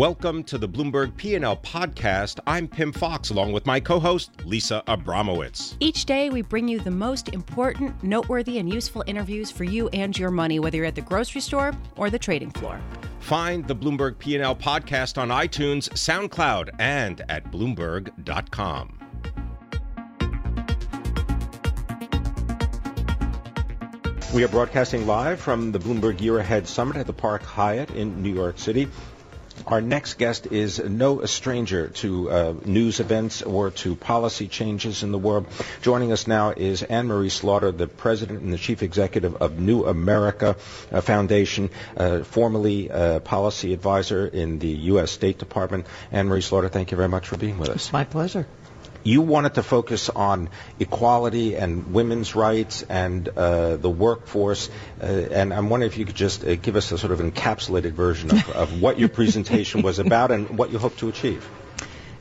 Welcome to the Bloomberg P&L podcast. I'm Pim Fox along with my co-host Lisa Abramowicz. Each day we bring you the most important, noteworthy and useful interviews for you and your money whether you're at the grocery store or the trading floor. Find the Bloomberg P&L podcast on iTunes, SoundCloud, and at bloomberg.com. We are broadcasting live from the Bloomberg Year Ahead Summit at the Park Hyatt in New York City. Our next guest is no stranger to uh, news events or to policy changes in the world. Joining us now is Anne Marie Slaughter, the president and the chief executive of New America uh, Foundation, uh, formerly a policy advisor in the U.S. State Department. Anne Marie Slaughter, thank you very much for being with us. It's my pleasure you wanted to focus on equality and women's rights and uh, the workforce. Uh, and I'm wondering if you could just uh, give us a sort of encapsulated version of, of what your presentation was about and what you hope to achieve.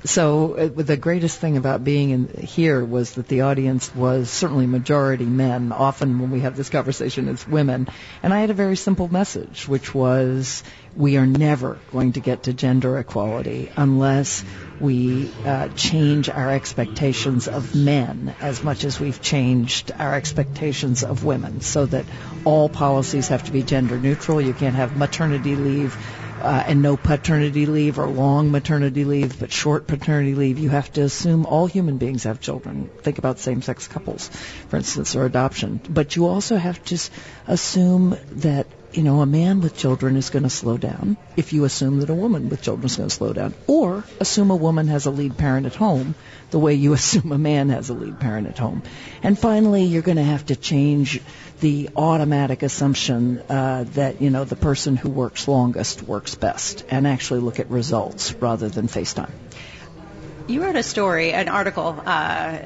So uh, the greatest thing about being in here was that the audience was certainly majority men. Often when we have this conversation, it's women. And I had a very simple message, which was we are never going to get to gender equality unless we uh, change our expectations of men as much as we've changed our expectations of women so that all policies have to be gender neutral. You can't have maternity leave uh, and no paternity leave or long maternity leave, but short paternity leave. You have to assume all human beings have children. Think about same-sex couples, for instance, or adoption. But you also have to assume that you know, a man with children is going to slow down if you assume that a woman with children is going to slow down. Or assume a woman has a lead parent at home the way you assume a man has a lead parent at home. And finally, you're going to have to change the automatic assumption uh, that you know the person who works longest works best, and actually look at results rather than FaceTime. You wrote a story, an article, uh,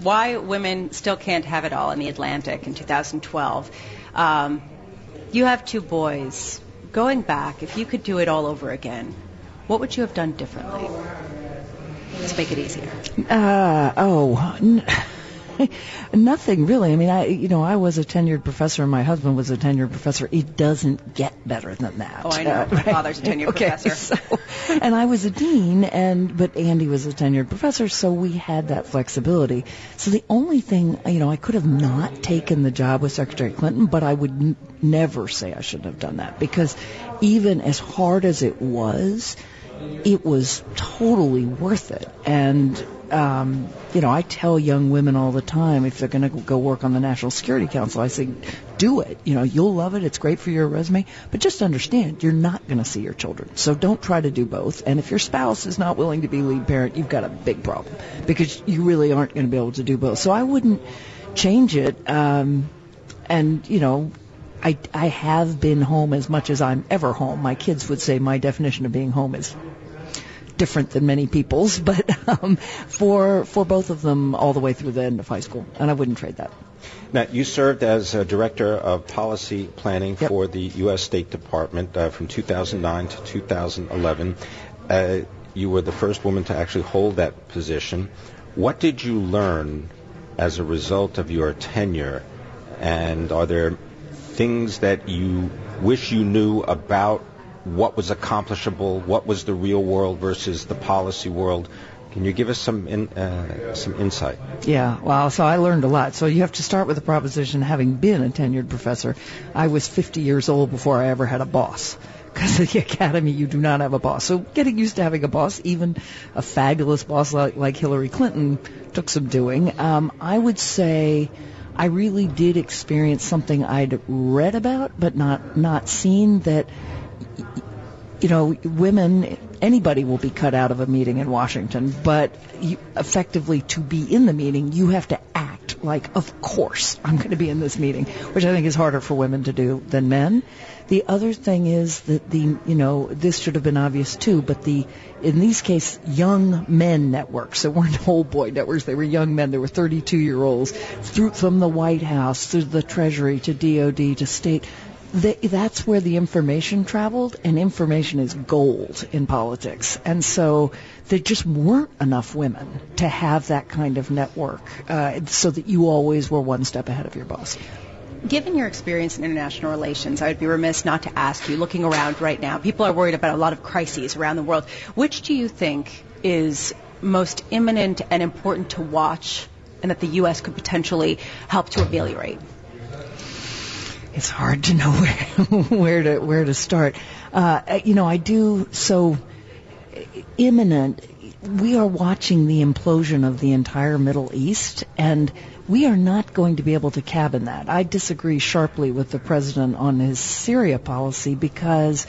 why women still can't have it all in the Atlantic in 2012. Um, you have two boys. Going back, if you could do it all over again, what would you have done differently? Let's make it easier. Uh, oh. Nothing really. I mean, I you know I was a tenured professor, and my husband was a tenured professor. It doesn't get better than that. Oh, I know. Uh, my father's a tenured okay, professor. So, and I was a dean, and but Andy was a tenured professor, so we had that flexibility. So the only thing, you know, I could have not taken the job with Secretary Clinton, but I would n- never say I shouldn't have done that because even as hard as it was, it was totally worth it. And um, you know, I tell young women all the time if they're going to go work on the National Security Council, I say, do it. You know, you'll love it. It's great for your resume, but just understand you're not going to see your children. So don't try to do both. And if your spouse is not willing to be lead parent, you've got a big problem because you really aren't going to be able to do both. So I wouldn't change it. Um, and you know, I, I have been home as much as I'm ever home. My kids would say my definition of being home is different than many people's, but um, for for both of them all the way through the end of high school, and I wouldn't trade that. Now, you served as a director of policy planning yep. for the U.S. State Department uh, from 2009 to 2011. Uh, you were the first woman to actually hold that position. What did you learn as a result of your tenure? And are there things that you wish you knew about what was accomplishable, what was the real world versus the policy world. Can you give us some in, uh, some insight? Yeah, well, so I learned a lot. So you have to start with the proposition, having been a tenured professor, I was 50 years old before I ever had a boss. Because at the academy, you do not have a boss. So getting used to having a boss, even a fabulous boss like, like Hillary Clinton, took some doing. Um, I would say I really did experience something I'd read about but not not seen that you know, women, anybody will be cut out of a meeting in Washington, but you, effectively to be in the meeting, you have to act like, of course, I'm going to be in this meeting, which I think is harder for women to do than men. The other thing is that the, you know, this should have been obvious too, but the, in these cases, young men networks, that weren't old boy networks, they were young men, they were 32 year olds, through, from the White House, through the Treasury to DOD to state, that's where the information traveled, and information is gold in politics. And so there just weren't enough women to have that kind of network, uh, so that you always were one step ahead of your boss. Given your experience in international relations, I would be remiss not to ask you, looking around right now, people are worried about a lot of crises around the world. Which do you think is most imminent and important to watch and that the U.S. could potentially help to ameliorate? It's hard to know where, where to where to start. Uh, you know, I do so imminent. We are watching the implosion of the entire Middle East, and we are not going to be able to cabin that. I disagree sharply with the president on his Syria policy because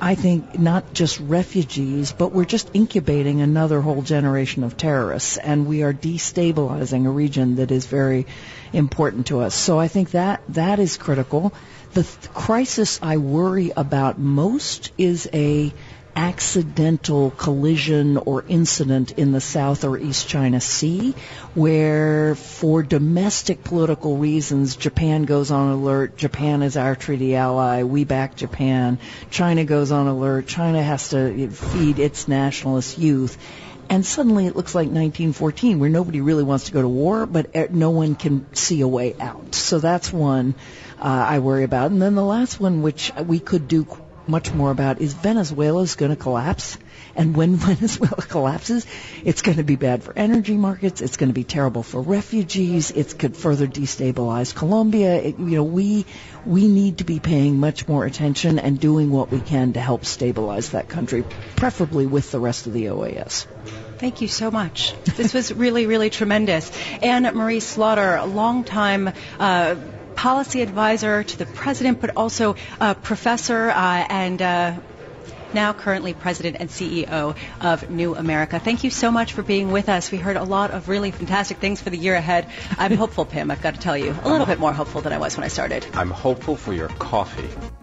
I think not just refugees, but we're just incubating another whole generation of terrorists, and we are destabilizing a region that is very important to us. So I think that that is critical. The th- crisis I worry about most is a accidental collision or incident in the South or East China Sea where for domestic political reasons Japan goes on alert, Japan is our treaty ally, we back Japan, China goes on alert, China has to feed its nationalist youth. And suddenly it looks like 1914 where nobody really wants to go to war, but no one can see a way out. So that's one uh, I worry about. And then the last one, which we could do much more about is Venezuela going to collapse. And when Venezuela collapses, it's going to be bad for energy markets. It's going to be terrible for refugees. It could further destabilize Colombia. It, you know, we we need to be paying much more attention and doing what we can to help stabilize that country, preferably with the rest of the OAS. Thank you so much. This was really, really tremendous. Anne Marie Slaughter, a longtime uh, policy advisor to the president, but also a professor uh, and uh, now currently president and CEO of New America. Thank you so much for being with us. We heard a lot of really fantastic things for the year ahead. I'm hopeful, Pim, I've got to tell you. A little bit more hopeful than I was when I started. I'm hopeful for your coffee.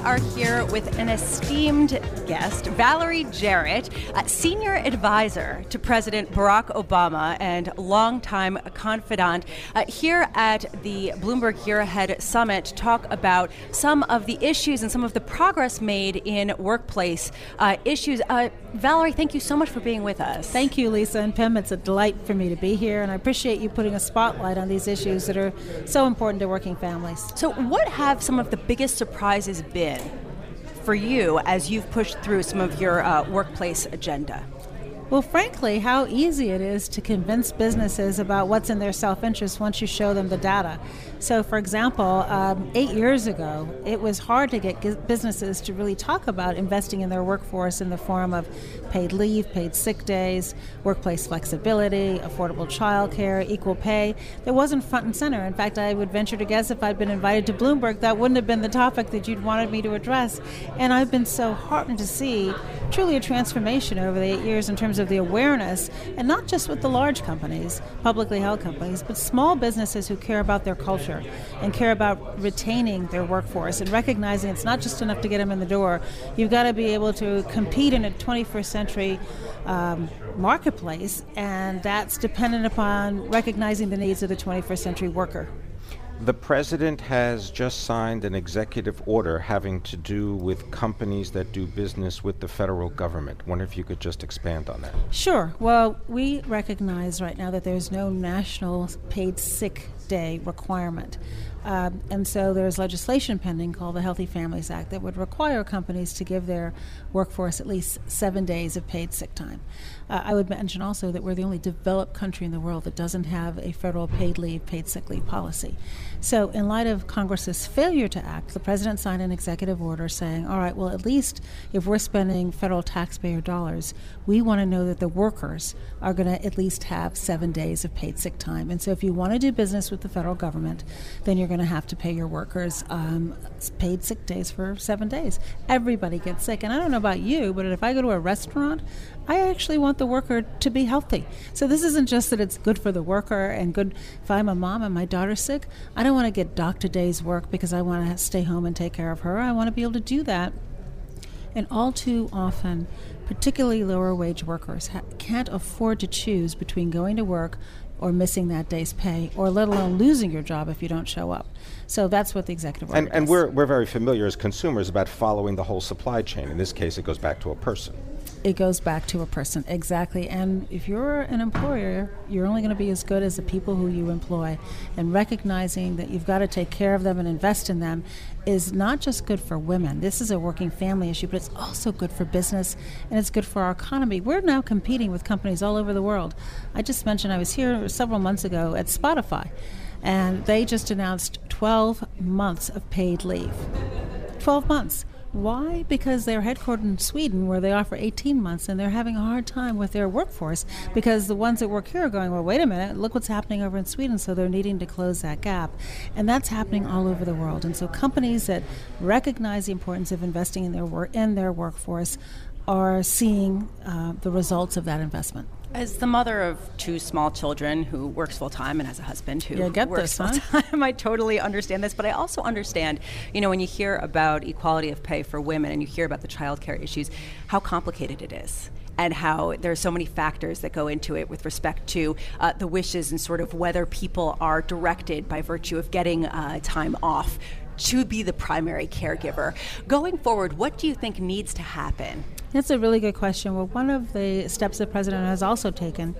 Are here with an esteemed guest, Valerie Jarrett, senior advisor to President Barack Obama and longtime confidant, uh, here at the Bloomberg Year Ahead Summit to talk about some of the issues and some of the progress made in workplace uh, issues. Uh, Valerie, thank you so much for being with us. Thank you, Lisa and Pim. It's a delight for me to be here, and I appreciate you putting a spotlight on these issues that are so important to working families. So, what have some of the biggest surprises been for you as you've pushed through some of your uh, workplace agenda? Well, frankly, how easy it is to convince businesses about what's in their self interest once you show them the data. So, for example, um, eight years ago, it was hard to get businesses to really talk about investing in their workforce in the form of paid leave, paid sick days, workplace flexibility, affordable childcare, equal pay. That wasn't front and center. In fact, I would venture to guess if I'd been invited to Bloomberg, that wouldn't have been the topic that you'd wanted me to address. And I've been so heartened to see truly a transformation over the eight years in terms of the awareness, and not just with the large companies, publicly held companies, but small businesses who care about their culture and care about retaining their workforce and recognizing it's not just enough to get them in the door. You've got to be able to compete in a 21st century um, marketplace, and that's dependent upon recognizing the needs of the 21st century worker. The president has just signed an executive order having to do with companies that do business with the federal government. Wonder if you could just expand on that. Sure. Well, we recognize right now that there's no national paid sick day requirement. Um, and so there's legislation pending called the Healthy Families Act that would require companies to give their workforce at least seven days of paid sick time. Uh, I would mention also that we're the only developed country in the world that doesn't have a federal paid leave, paid sick leave policy. So, in light of Congress's failure to act, the president signed an executive order saying, all right, well, at least if we're spending federal taxpayer dollars, we want to know that the workers are going to at least have seven days of paid sick time. And so, if you want to do business with the federal government, then you're going to have to pay your workers um, paid sick days for seven days. Everybody gets sick. And I don't know about you, but if I go to a restaurant, I actually want the worker to be healthy. So this isn't just that it's good for the worker and good if I'm a mom and my daughter's sick. I don't want to get doctor days work because I want to stay home and take care of her. I want to be able to do that. And all too often, particularly lower wage workers ha- can't afford to choose between going to work or missing that day's pay, or let alone losing your job if you don't show up. So that's what the executive order and, does. and we're, we're very familiar as consumers about following the whole supply chain. In this case, it goes back to a person. It goes back to a person. Exactly. And if you're an employer you're only going to be as good as the people who you employ. And recognizing that you've got to take care of them and invest in them is not just good for women. This is a working family issue but it's also good for business and it's good for our economy. We're now competing with companies all over the world. I just mentioned i was here several months ago at spotify and they just announced 12 months of paid leave. 12 months why? Because they're headquartered in Sweden, where they offer 18 months, and they're having a hard time with their workforce because the ones that work here are going, well, wait a minute, look what's happening over in Sweden. So they're needing to close that gap. And that's happening all over the world. And so companies that recognize the importance of investing in their, work, in their workforce are seeing uh, the results of that investment. As the mother of two small children who works full time and has a husband who yeah, get works full time, I totally understand this. But I also understand, you know, when you hear about equality of pay for women and you hear about the childcare issues, how complicated it is and how there are so many factors that go into it with respect to uh, the wishes and sort of whether people are directed by virtue of getting uh, time off to be the primary caregiver. Going forward, what do you think needs to happen? That's a really good question. Well, one of the steps the president has also taken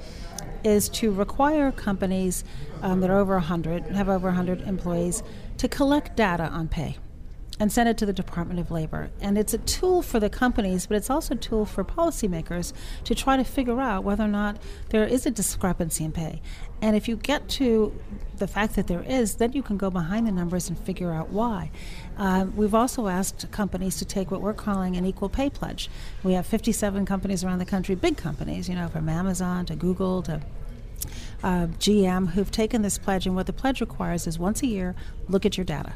is to require companies um, that are over 100, have over 100 employees, to collect data on pay and send it to the Department of Labor. And it's a tool for the companies, but it's also a tool for policymakers to try to figure out whether or not there is a discrepancy in pay. And if you get to the fact that there is, then you can go behind the numbers and figure out why. Uh, we've also asked companies to take what we're calling an equal pay pledge. We have 57 companies around the country, big companies, you know, from Amazon to Google to uh, GM, who've taken this pledge. And what the pledge requires is once a year, look at your data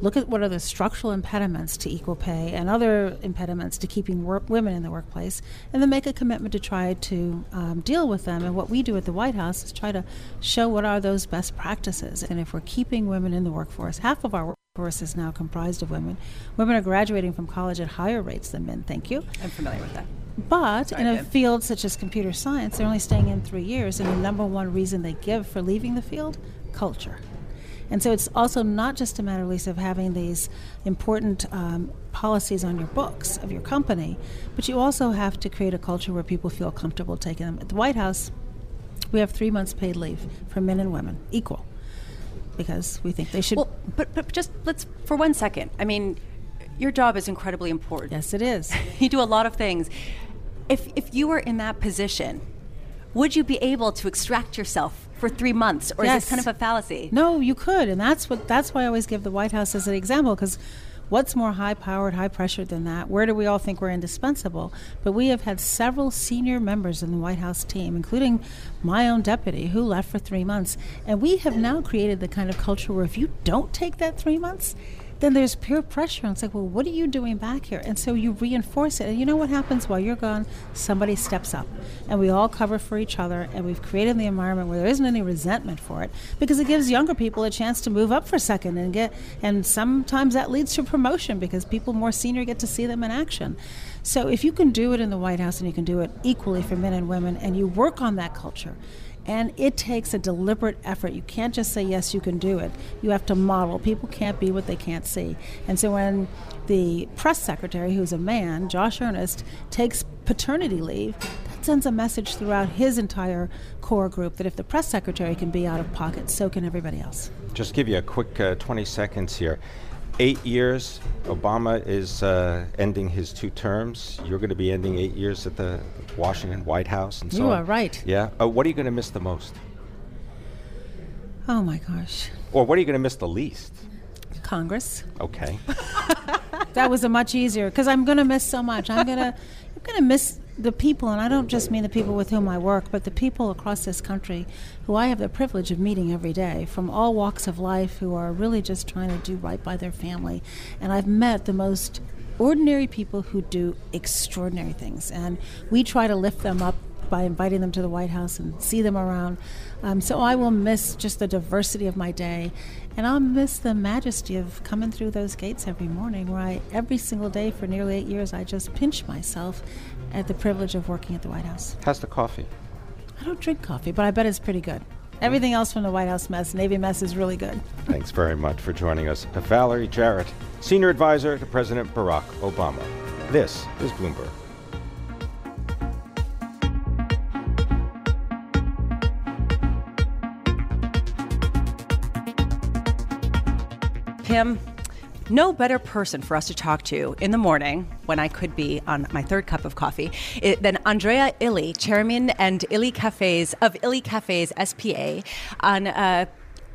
look at what are the structural impediments to equal pay and other impediments to keeping work, women in the workplace, and then make a commitment to try to um, deal with them. And what we do at the White House is try to show what are those best practices. And if we're keeping women in the workforce, half of our workforce is now comprised of women. Women are graduating from college at higher rates than men. Thank you. I'm familiar with that. But Sorry, in a field such as computer science, they're only staying in three years, and the number one reason they give for leaving the field culture. And so it's also not just a matter, Lisa, of having these important um, policies on your books of your company, but you also have to create a culture where people feel comfortable taking them. At the White House, we have three months paid leave for men and women, equal, because we think they should. Well, but, but just let's, for one second, I mean, your job is incredibly important. Yes, it is. you do a lot of things. If, if you were in that position, would you be able to extract yourself for three months, or yes. is this kind of a fallacy? No, you could, and that's what that's why I always give the White House as an example because. What's more high powered, high pressured than that? Where do we all think we're indispensable? But we have had several senior members in the White House team, including my own deputy, who left for three months. And we have now created the kind of culture where if you don't take that three months, then there's peer pressure. And it's like, well, what are you doing back here? And so you reinforce it. And you know what happens while you're gone? Somebody steps up. And we all cover for each other. And we've created the environment where there isn't any resentment for it because it gives younger people a chance to move up for a second and get, and sometimes that leads to promotion because people more senior get to see them in action. So if you can do it in the White House and you can do it equally for men and women and you work on that culture, and it takes a deliberate effort. You can't just say, yes, you can do it. You have to model. People can't be what they can't see. And so when the press secretary, who's a man, Josh Earnest, takes paternity leave, that sends a message throughout his entire core group that if the press secretary can be out of pocket, so can everybody else. Just give you a quick uh, 20 seconds here eight years. Obama is uh, ending his two terms. You're going to be ending eight years at the Washington White House, and so you are right. Yeah. Uh, what are you going to miss the most? Oh my gosh. Or what are you going to miss the least? Congress. Okay. that was a much easier because I'm going to miss so much. I'm going to I'm going to miss the people, and I don't just mean the people with whom I work, but the people across this country who I have the privilege of meeting every day from all walks of life who are really just trying to do right by their family. And I've met the most ordinary people who do extraordinary things, and we try to lift them up by inviting them to the White House and see them around. Um, so I will miss just the diversity of my day, and I'll miss the majesty of coming through those gates every morning, where I, every single day for nearly eight years, I just pinch myself at the privilege of working at the White House. How's the coffee? I don't drink coffee, but I bet it's pretty good. Everything else from the White House mess, Navy mess, is really good. Thanks very much for joining us. Valerie Jarrett, Senior Advisor to President Barack Obama. This is Bloomberg. Kim, no better person for us to talk to in the morning when I could be on my third cup of coffee it, than Andrea Illy, chairman and Illy Cafes of Illy Cafes SPA, on. Uh,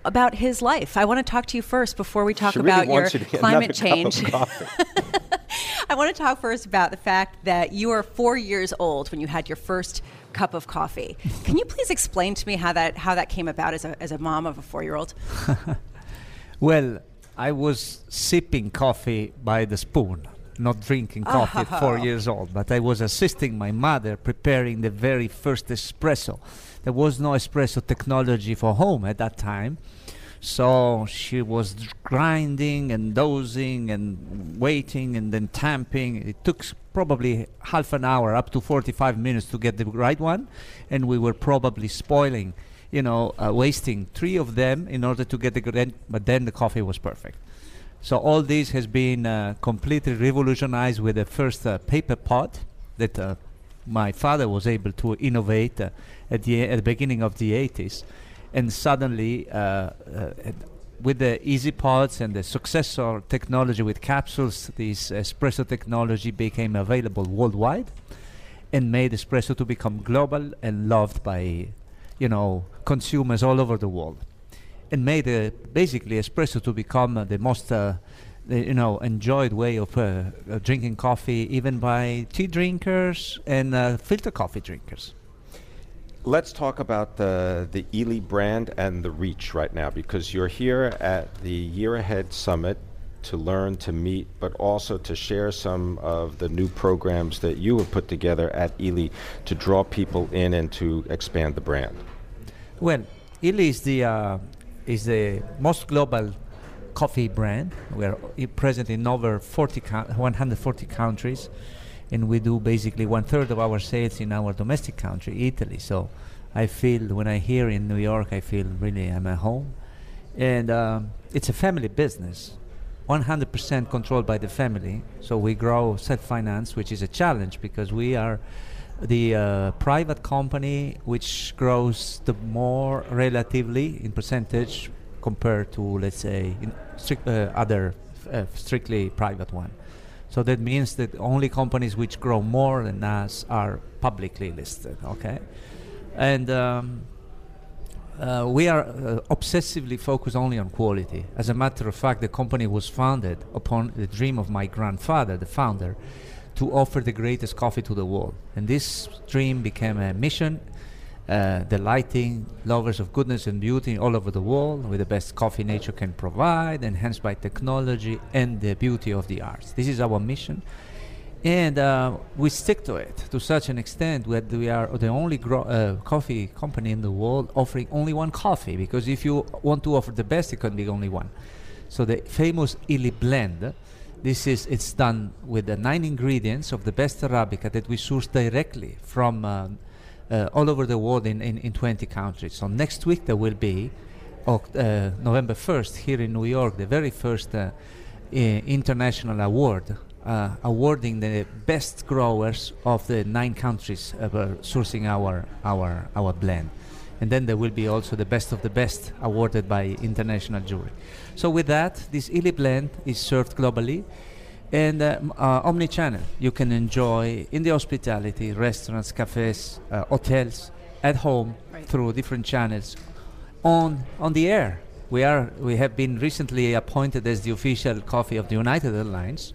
about his life. I want to talk to you first before we talk She about really your you climate another cup of change. coffee. I want to talk first about the fact that you were four years old when you had your first cup of coffee. Can you please explain to me how that how that came about as a as a mom of a four year old? Well, I was sipping coffee by the spoon, not drinking coffee at four Oh. years old, but I was assisting my mother preparing the very first espresso. There was no espresso technology for home at that time. So she was grinding and dosing and waiting and then tamping. It took probably half an hour, up to 45 minutes to get the right one. And we were probably spoiling, you know, uh, wasting three of them in order to get the good. But then the coffee was perfect. So all this has been uh, completely revolutionized with the first uh, paper pod that uh, my father was able to innovate uh, at the at the beginning of the 80s, and suddenly uh, with the easy pods and the successor technology with capsules, this espresso technology became available worldwide, and made espresso to become global and loved by, you know, consumers all over the world. And made uh, basically espresso to become uh, the most uh, the, you know enjoyed way of uh, uh, drinking coffee even by tea drinkers and uh, filter coffee drinkers. Let's talk about the the Illy brand and the reach right now because you're here at the Year Ahead Summit to learn, to meet, but also to share some of the new programs that you have put together at Illy to draw people in and to expand the brand. Well, Illy is the uh, is the most global coffee brand. We are present in over 40 co- 140 countries, and we do basically one third of our sales in our domestic country, Italy. So, I feel when I here in New York, I feel really I'm at home, and um, it's a family business. 100% controlled by the family. So we grow self-finance, which is a challenge because we are the uh, private company which grows the more relatively in percentage compared to let's say uh, other uh, strictly private one. So that means that only companies which grow more than us are publicly listed. Okay, and um, uh, we are uh, obsessively focused only on quality. As a matter of fact, the company was founded upon the dream of my grandfather, the founder, to offer the greatest coffee to the world. And this dream became a mission, uh, delighting lovers of goodness and beauty all over the world with the best coffee nature can provide, enhanced by technology and the beauty of the arts. This is our mission. And uh, we stick to it to such an extent that we are the only gro- uh, coffee company in the world offering only one coffee. Because if you want to offer the best, it can be only one. So the famous Illy blend, this is it's done with the nine ingredients of the best arabica that we source directly from um, uh, all over the world in, in, in 20 countries. So next week there will be uh, November 1st here in New York, the very first uh, international award, uh, awarding the best growers of the nine countries uh, sourcing our, our, our blend. And then there will be also the best of the best awarded by international jury. So with that, this Illy blend is served globally and uh, uh, omni-channel. You can enjoy in the hospitality, restaurants, cafes, uh, hotels, at home Right. through different channels on on the air. We are we have been recently appointed as the official coffee of the United Airlines,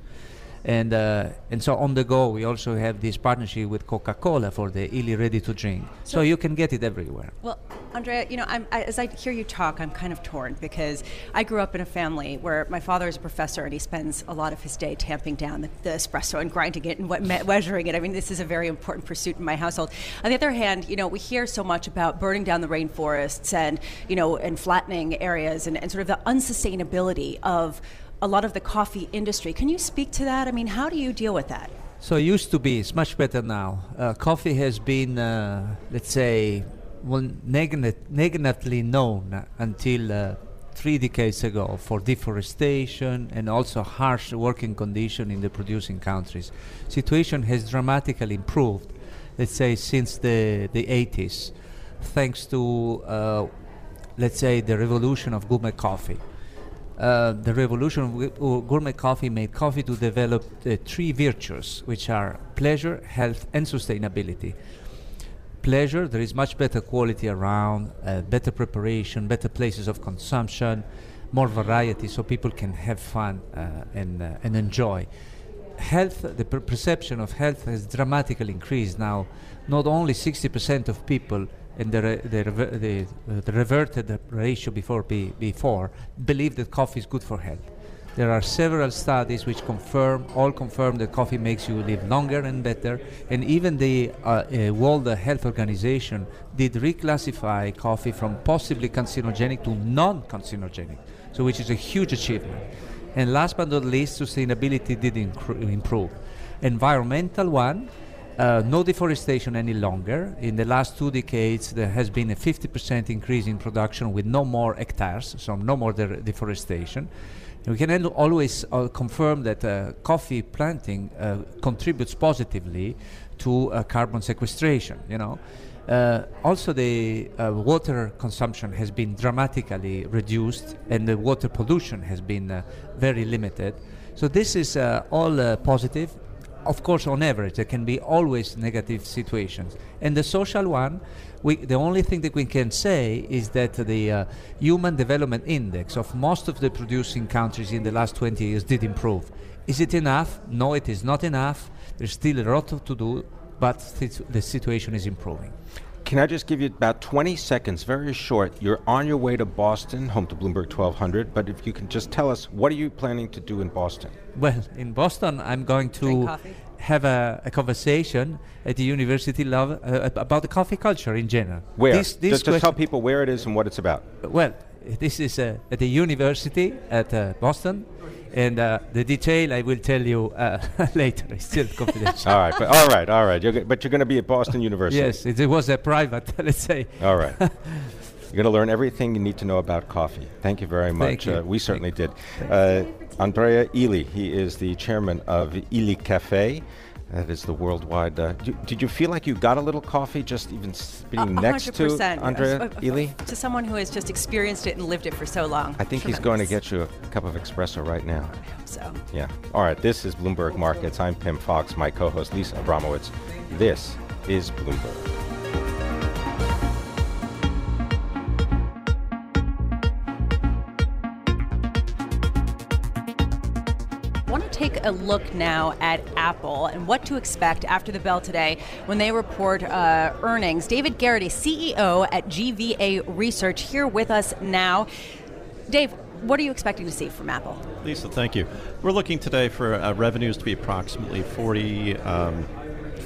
and uh, and so on the go we also have this partnership with Coca-Cola for the Illy ready to drink. So, So- you can get it everywhere. Well, Andrea, you know, I'm, I, as I hear you talk, I'm kind of torn because I grew up in a family where my father is a professor and he spends a lot of his day tamping down the, the espresso and grinding it and me- measuring it. I mean, this is a very important pursuit in my household. On the other hand, you know, we hear so much about burning down the rainforests and, you know, and flattening areas and, and sort of the unsustainability of a lot of the coffee industry. Can you speak to that? I mean, how do you deal with that? So it used to be. It's much better now. Uh, coffee has been, uh, let's say, well, negative, negatively known until uh, three decades ago for deforestation and also harsh working condition in the producing countries. Situation has dramatically improved, let's say, since the, the 80s, thanks to, uh, let's say, the revolution of gourmet coffee uh, the revolution of gourmet coffee made coffee to develop the three virtues, which are pleasure, health, and sustainability. Pleasure, there is much better quality around, uh, better preparation, better places of consumption, more variety, so people can have fun uh, and, uh, and enjoy. Health, the per- perception of health has dramatically increased now. Not only 60% of people and the, the, the, uh, the reverted ratio before be- before believe that coffee is good for health. There are several studies which confirm, all confirm that coffee makes you live longer and better. And even the uh, uh, World Health Organization did reclassify coffee from possibly carcinogenic to non-carcinogenic, so which is a huge achievement. And last but not least, sustainability did improve. Environmental one, uh, no deforestation any longer. In the last two decades, there has been a 50% increase in production with no more hectares, so no more de- deforestation. And we can al- always uh, confirm that uh, coffee planting uh, contributes positively to uh, carbon sequestration. You know, uh, also the water consumption has been dramatically reduced, and the water pollution has been very limited. So this is all positive of course, on average, there can be always negative situations. And the social one, we, the only thing that we can say is that the uh, Human Development Index of most of the producing countries in the last 20 years did improve. Is it enough? No, it is not enough. There's still a lot to do, but the situation is improving. Can I just give you about 20 seconds, very short? You're on your way to Boston, home to Bloomberg 1200, but if you can just tell us, what are you planning to do in Boston? Well, in Boston, I'm going to have a, a, conversation at the University Love uh, about the coffee culture in general. Where? This, this just, just tell people where it is and what it's about. Well, this is uh, at the university at uh, Boston and uh, the detail I will tell you uh, later. It's still confidential. all right, but all right, all right. You're but you're going to be at Boston University. Yes, it, it was a private. Let's say. All right. You're going to learn everything you need to know about coffee. Thank you very much. You. Uh, we certainly did. Uh, Andrea Illy, he is the chairman of Illy Cafe. That is the worldwide. Uh, do, did you feel like you got a little coffee just even being next to Andrea uh, Illy? To someone who has just experienced it and lived it for so long. I think Tremendous. he's going to get you a cup of espresso right now. I hope so. Yeah. All right. This is Bloomberg Markets. I'm Pim Fox. My co-host Lisa Abramowicz. This is Bloomberg. Take a look now at Apple and what to expect after the bell today when they report uh, earnings. David Garrity, CEO at GVA Research, here with us now. Dave, what are you expecting to see from Apple? Lisa, thank you. We're looking today for uh, revenues to be approximately 40, um,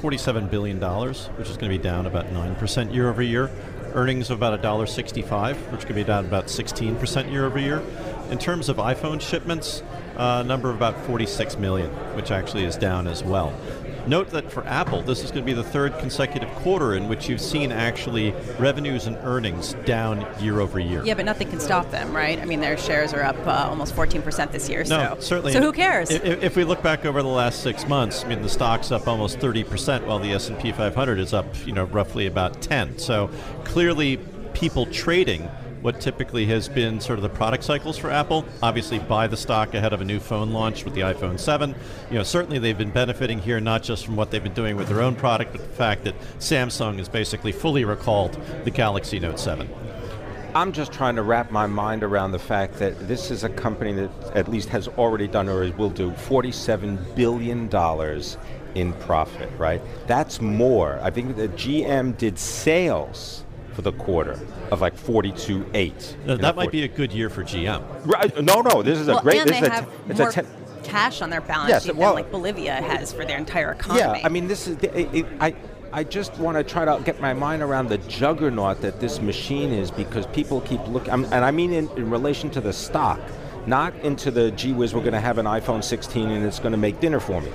$47 billion, which is going to be down about 9% year over year. Earnings of about $1.65, which could be down about 16% year over year. In terms of iPhone shipments, a number of about 46 million, which actually is down as well. Note that for Apple, this is going to be the third consecutive quarter in which you've seen actually revenues and earnings down year over year. Yeah, but nothing can stop them, right? I mean, their shares are up uh, almost 14% this year. No, so. certainly. So who cares? If, if, we look back over the last six months, I mean, the stock's up almost 30%, while the S&P 500 is up, you know, roughly about 10. So clearly, people trading what typically has been sort of the product cycles for Apple. Obviously, buy the stock ahead of a new phone launch with the iPhone 7. You know, certainly they've been benefiting here not just from what they've been doing with their own product, but the fact that Samsung has basically fully recalled the Galaxy Note 7. I'm just trying to wrap my mind around the fact that this is a company that at least has already done or will do $47 billion in profit, right? That's more. I think that GM did sales for the quarter of like 42 8. that know, might be a good year for GM. Right, uh, no, no, this is well, a great. And this they is have a, it's more a ten, cash on their balance yes, sheet well, than like Bolivia has for their entire economy. Yeah, I mean, this is it, it, I. I just want to try to get my mind around the juggernaut that this machine is because people keep looking, and I mean in, in relation to the stock, not into the gee whiz, we're going to have an iPhone 16 and it's going to make dinner for me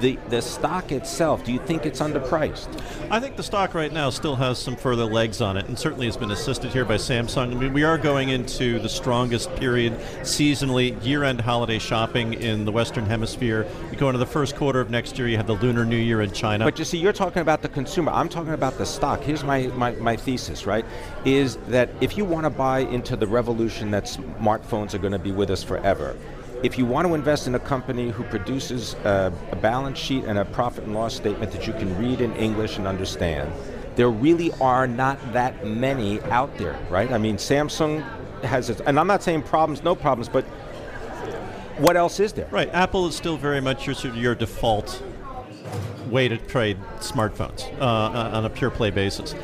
the the stock itself, do you think it's underpriced? I think the stock right now still has some further legs on it, and certainly has been assisted here by Samsung. I mean, we are going into the strongest period seasonally, year-end holiday shopping in the Western Hemisphere. We go into the first quarter of next year. You have the Lunar New Year in China. But you see, you're talking about the consumer. I'm talking about the stock. Here's my, my, my thesis, right? Is that if you want to buy into the revolution that smartphones are going to be with us forever, if you want to invest in a company who produces a, a balance sheet and a profit and loss statement that you can read in English and understand, there really are not that many out there, right? I mean, Samsung has and I'm not saying problems, no problems, but what else is there? Right. Apple is still very much your, your default way to trade smartphones uh, on a pure play basis.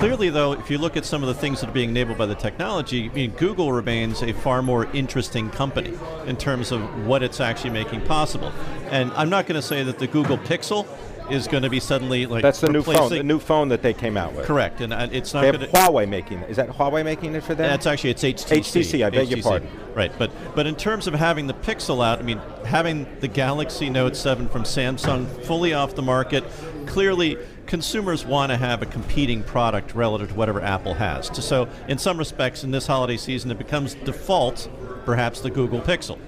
Clearly, though, if you look at some of the things that are being enabled by the technology, I mean, Google remains a far more interesting company in terms of what it's actually making possible. And I'm not going to say that the Google Pixel is going to be suddenly like that's the new phone, the new phone that they came out with. Correct, and uh, it's not They have. Huawei making it. Is that Huawei making it for them? That's actually it's HTC. HTC, I beg your pardon. Right, but but in terms of having the Pixel out, I mean, having the Galaxy Note 7 from Samsung fully off the market, clearly consumers want to have a competing product relative to whatever Apple has. So, in some respects, in this holiday season, it becomes default, perhaps the Google Pixel.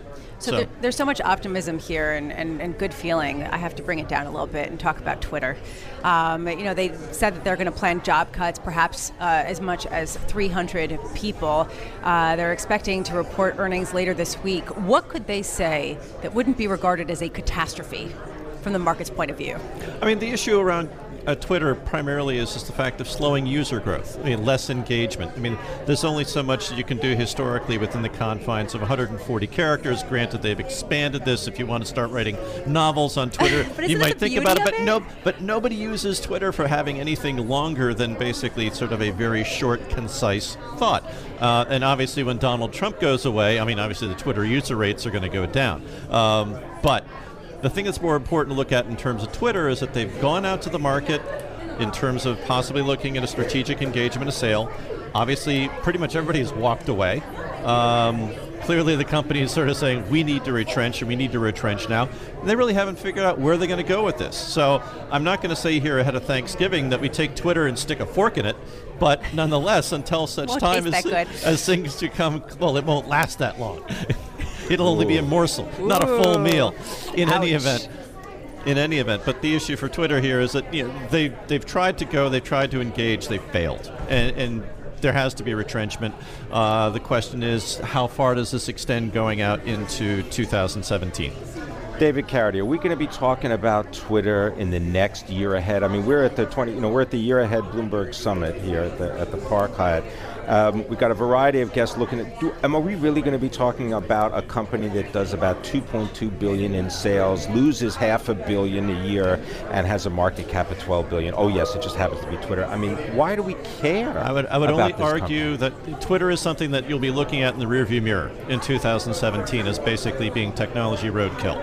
So, there, there's so much optimism here and, and, and good feeling. I have to bring it down a little bit and talk about Twitter. Um, you know, they said that they're going to plan job cuts, perhaps uh, as much as 300 people. Uh, they're expecting to report earnings later this week. What could they say that wouldn't be regarded as a catastrophe from the market's point of view? I mean, the issue around uh, Twitter primarily is just the fact of slowing user growth. I mean, less engagement. I mean, there's only so much that you can do historically within the confines of 140 characters. Granted, they've expanded this. If you want to start writing novels on Twitter, you might think about it. But no, but nobody uses Twitter for having anything longer than basically sort of a very short, concise thought. Uh, and obviously, when Donald Trump goes away, I mean, obviously the Twitter user rates are going to go down. Um, but the thing that's more important to look at in terms of Twitter is that they've gone out to the market in terms of possibly looking at a strategic engagement, a sale. Obviously, pretty much everybody has walked away. Um, clearly, the company is sort of saying, we need to retrench and we need to retrench now. And they really haven't figured out where they're going to go with this. So I'm not going to say here ahead of Thanksgiving that we take Twitter and stick a fork in it. But nonetheless, until such time as, as things become, well, it won't last that long. It'll only be a morsel, not a full meal. In any event, in any event. But the issue for Twitter here is that you know, they they've tried to go, they've tried to engage, they've failed, and. and there has to be retrenchment. Uh, the question is, how far does this extend going out into 2017? David Garrity, are we going to be talking about Twitter in the next year ahead? I mean, we're at the 20, you know, we're at the year ahead Bloomberg Summit here at the at the Park Hyatt. Um, we've got a variety of guests looking at. Do, um, are we really going to be talking about a company that does about 2.2 billion in sales, loses half a billion a year, and has a market cap of 12 billion? Oh yes, it just happens to be Twitter. I mean, why do we care? I would, I would only argue that Twitter is something that you'll be looking at in the rearview mirror in 2017 as basically being technology roadkill.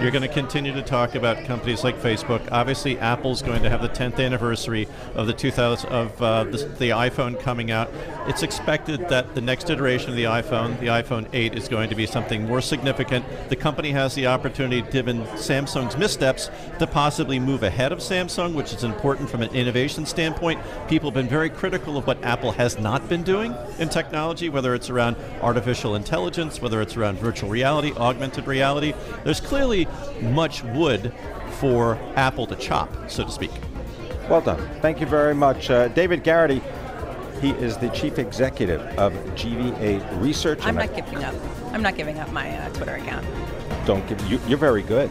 You're going to continue to talk about companies like Facebook. Obviously, Apple's going to have the 10th anniversary of the 2000 of uh, the, the iPhone coming out. It's expected that the next iteration of the iPhone, the iPhone 8, is going to be something more significant. The company has the opportunity, given Samsung's missteps, to possibly move ahead of Samsung, which is important from an innovation standpoint. People have been very critical of what Apple has not been doing in technology, whether it's around artificial intelligence, whether it's around virtual reality, augmented reality. There's clearly much wood for Apple to chop, so to speak. Well done. Thank you very much, uh, David Garrity. He is the chief executive of GVA Research. I'm and I- not giving up. I'm not giving up my uh, Twitter account. Don't give you. You're very good.